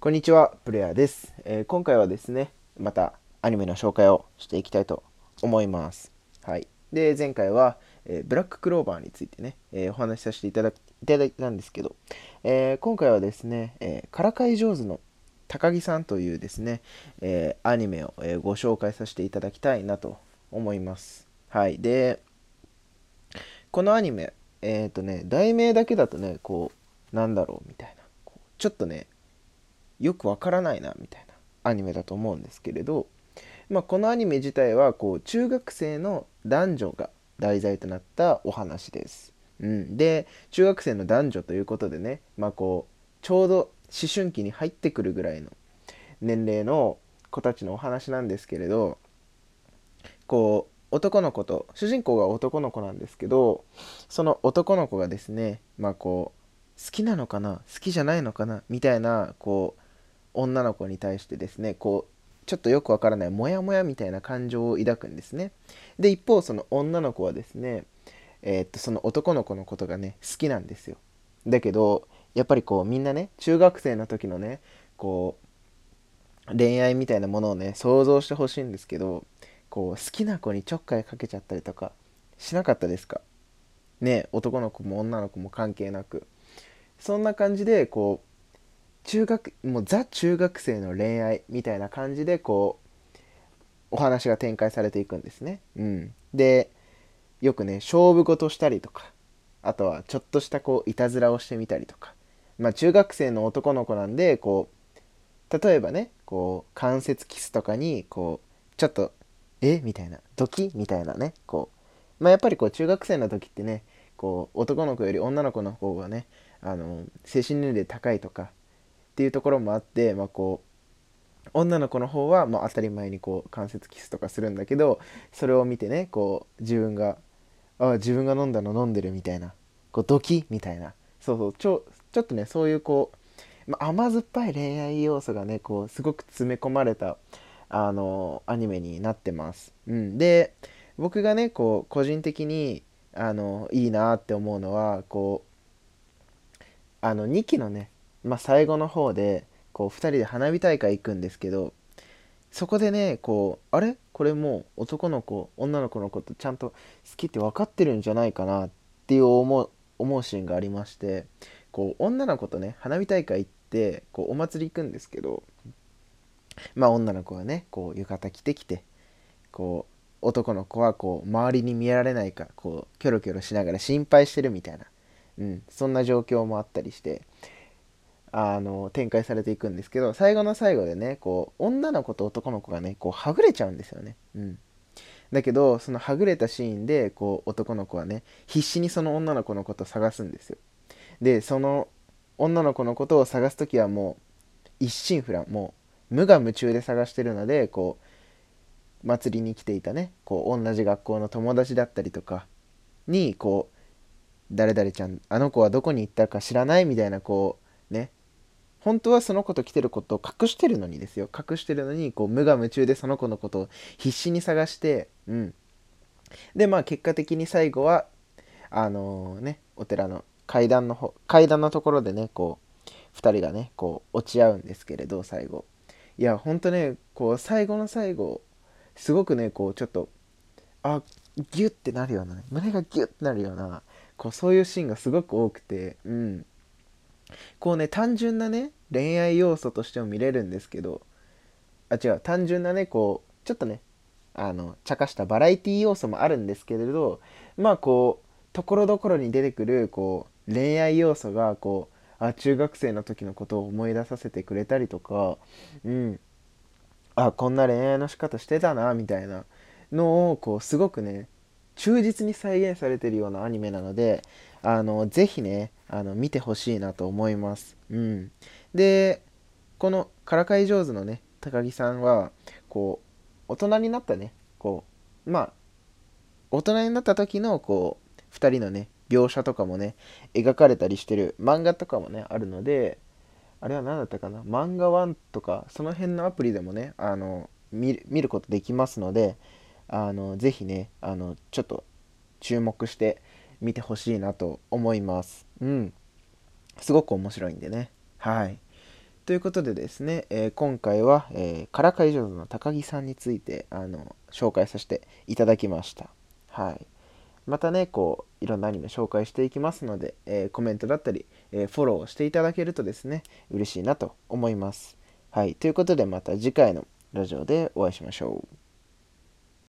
こんにちは、プレイヤーです、えー、今回はですね、またアニメの紹介をしていきたいと思います。はい。で、前回は、えー、ブラッククローバーについてね、えー、お話しさせていただいただいたんですけど、え今回はですね、えからかい上手の高木さんというですね、えアニメを、えご紹介させていただきたいなと思います。はい。で、このアニメ、えっ、とね、題名だけだとね、こう、なんだろうみたいな、ちょっとね、よくわからないなみたいなアニメだと思うんですけれど、まあ、このアニメ自体はこう中学生の男女が題材となったお話です。うん、で中学生の男女ということでね、まあ、こうちょうど思春期に入ってくるぐらいの年齢の子たちのお話なんですけれどこう男の子と主人公が男の子なんですけどその男の子がですねまあこう好きなのかな好きじゃないのかなみたいなこう女の子に対してですねこうちょっとよくわからないモヤモヤみたいな感情を抱くんですね。で一方その女の子はですねえー、っとその男の子のことがね好きなんですよ。だけどやっぱりこうみんなね中学生の時のねこう恋愛みたいなものをね想像してほしいんですけどこう好きな子にちょっかいかけちゃったりとかしなかったですか？ね男の子も女の子も関係なく。そんな感じでこう中学もうザ中学生の恋愛みたいな感じでこうお話が展開されていくんですね。うん、でよくね勝負事したりとかあとはちょっとしたこういたずらをしてみたりとか。まあ中学生の男の子なんでこう例えばねこう関節キスとかにこうちょっとえ？みたいなドキ？みたいなねこう。まあやっぱりこう中学生の時ってねこう男の子より女の子の方がねあの精神年齢高いとかっていうところもあって、まあ、こう女の子の方はま当たり前にこう関節キスとかするんだけどそれを見てねこう自分がああ自分が飲んだの飲んでるみたいなこうドキみたいなそうそうちょちょっとねそういうこう、ま甘酸っぱい恋愛要素がねこうすごく詰め込まれたあのアニメになってます。うん、で僕がねこう個人的にあのいいなって思うのはこうあの2期のねまあ、最後の方でこう2人で花火大会行くんですけどそこでねこうあれ？これもう男の子女の子のことちゃんと好きって分かってるんじゃないかなっていう思う思うシーンがありましてこう女の子とね花火大会行ってこうお祭り行くんですけどまあ女の子はねこう浴衣着てきてこう男の子はこう周りに見えられないかこうキョロキョロしながら心配してるみたいな、うん、そんな状況もあったりしてあの展開されていくんですけど最後の最後でねこう女の子と男の子がねこうはぐれちゃうんですよね。うん、だけどそのはぐれたシーンでこう男の子はね必死にその女の子のことを探すんですよ。でその女の子のことを探す時はもう一心不乱もう無我夢中で探してるのでこう祭りに来ていたねこう同じ学校の友達だったりとかにこう誰々ちゃんあの子はどこに行ったか知らないみたいなこうね本当はその子と来てることを隠してるのにですよ。隠してるのにこう無我夢中でその子のことを必死に探してうん。でまあ結果的に最後はあのー、ねお寺の階段の方階段のところでねこう2人がねこう落ち合うんですけれど最後。いやほんとねこう最後の最後すごくねこうちょっとあギュッてなるようなね胸がギュッてなるようなこうそういうシーンがすごく多くてうん。こうね単純なね恋愛要素としても見れるんですけどあ違う単純なねこうちょっとねあの茶化したバラエティ要素もあるんですけれどまあこうところどころに出てくるこう恋愛要素がこうあ中学生の時のことを思い出させてくれたりとかうん。あこんな恋愛の仕方してたなみたいなのをこうすごくね忠実に再現されてるようなアニメなのであのぜひねあの見てほしいなと思います。うん、でこの「からかい上手」のね高木さんはこう大人になったねこうまあ大人になった時のこう2人のね描写とかもね描かれたりしてる漫画とかもねあるのであれは何だったかな漫画1とかその辺のアプリでもねあの見ることできますのであのぜひねあのちょっと注目して見てほしいなと思います。うん。すごく面白いんでね。はい。ということでですね、えー今回は、えー、からかい上手の高木さんについてあの紹介させていただきました。はい。またね、こう、いろんなアニメ紹介していきますので、えーコメントだったり、えフォローしていただけるとですね、嬉しいなと思います。はい。ということで、また次回のラジオでお会いしましょう。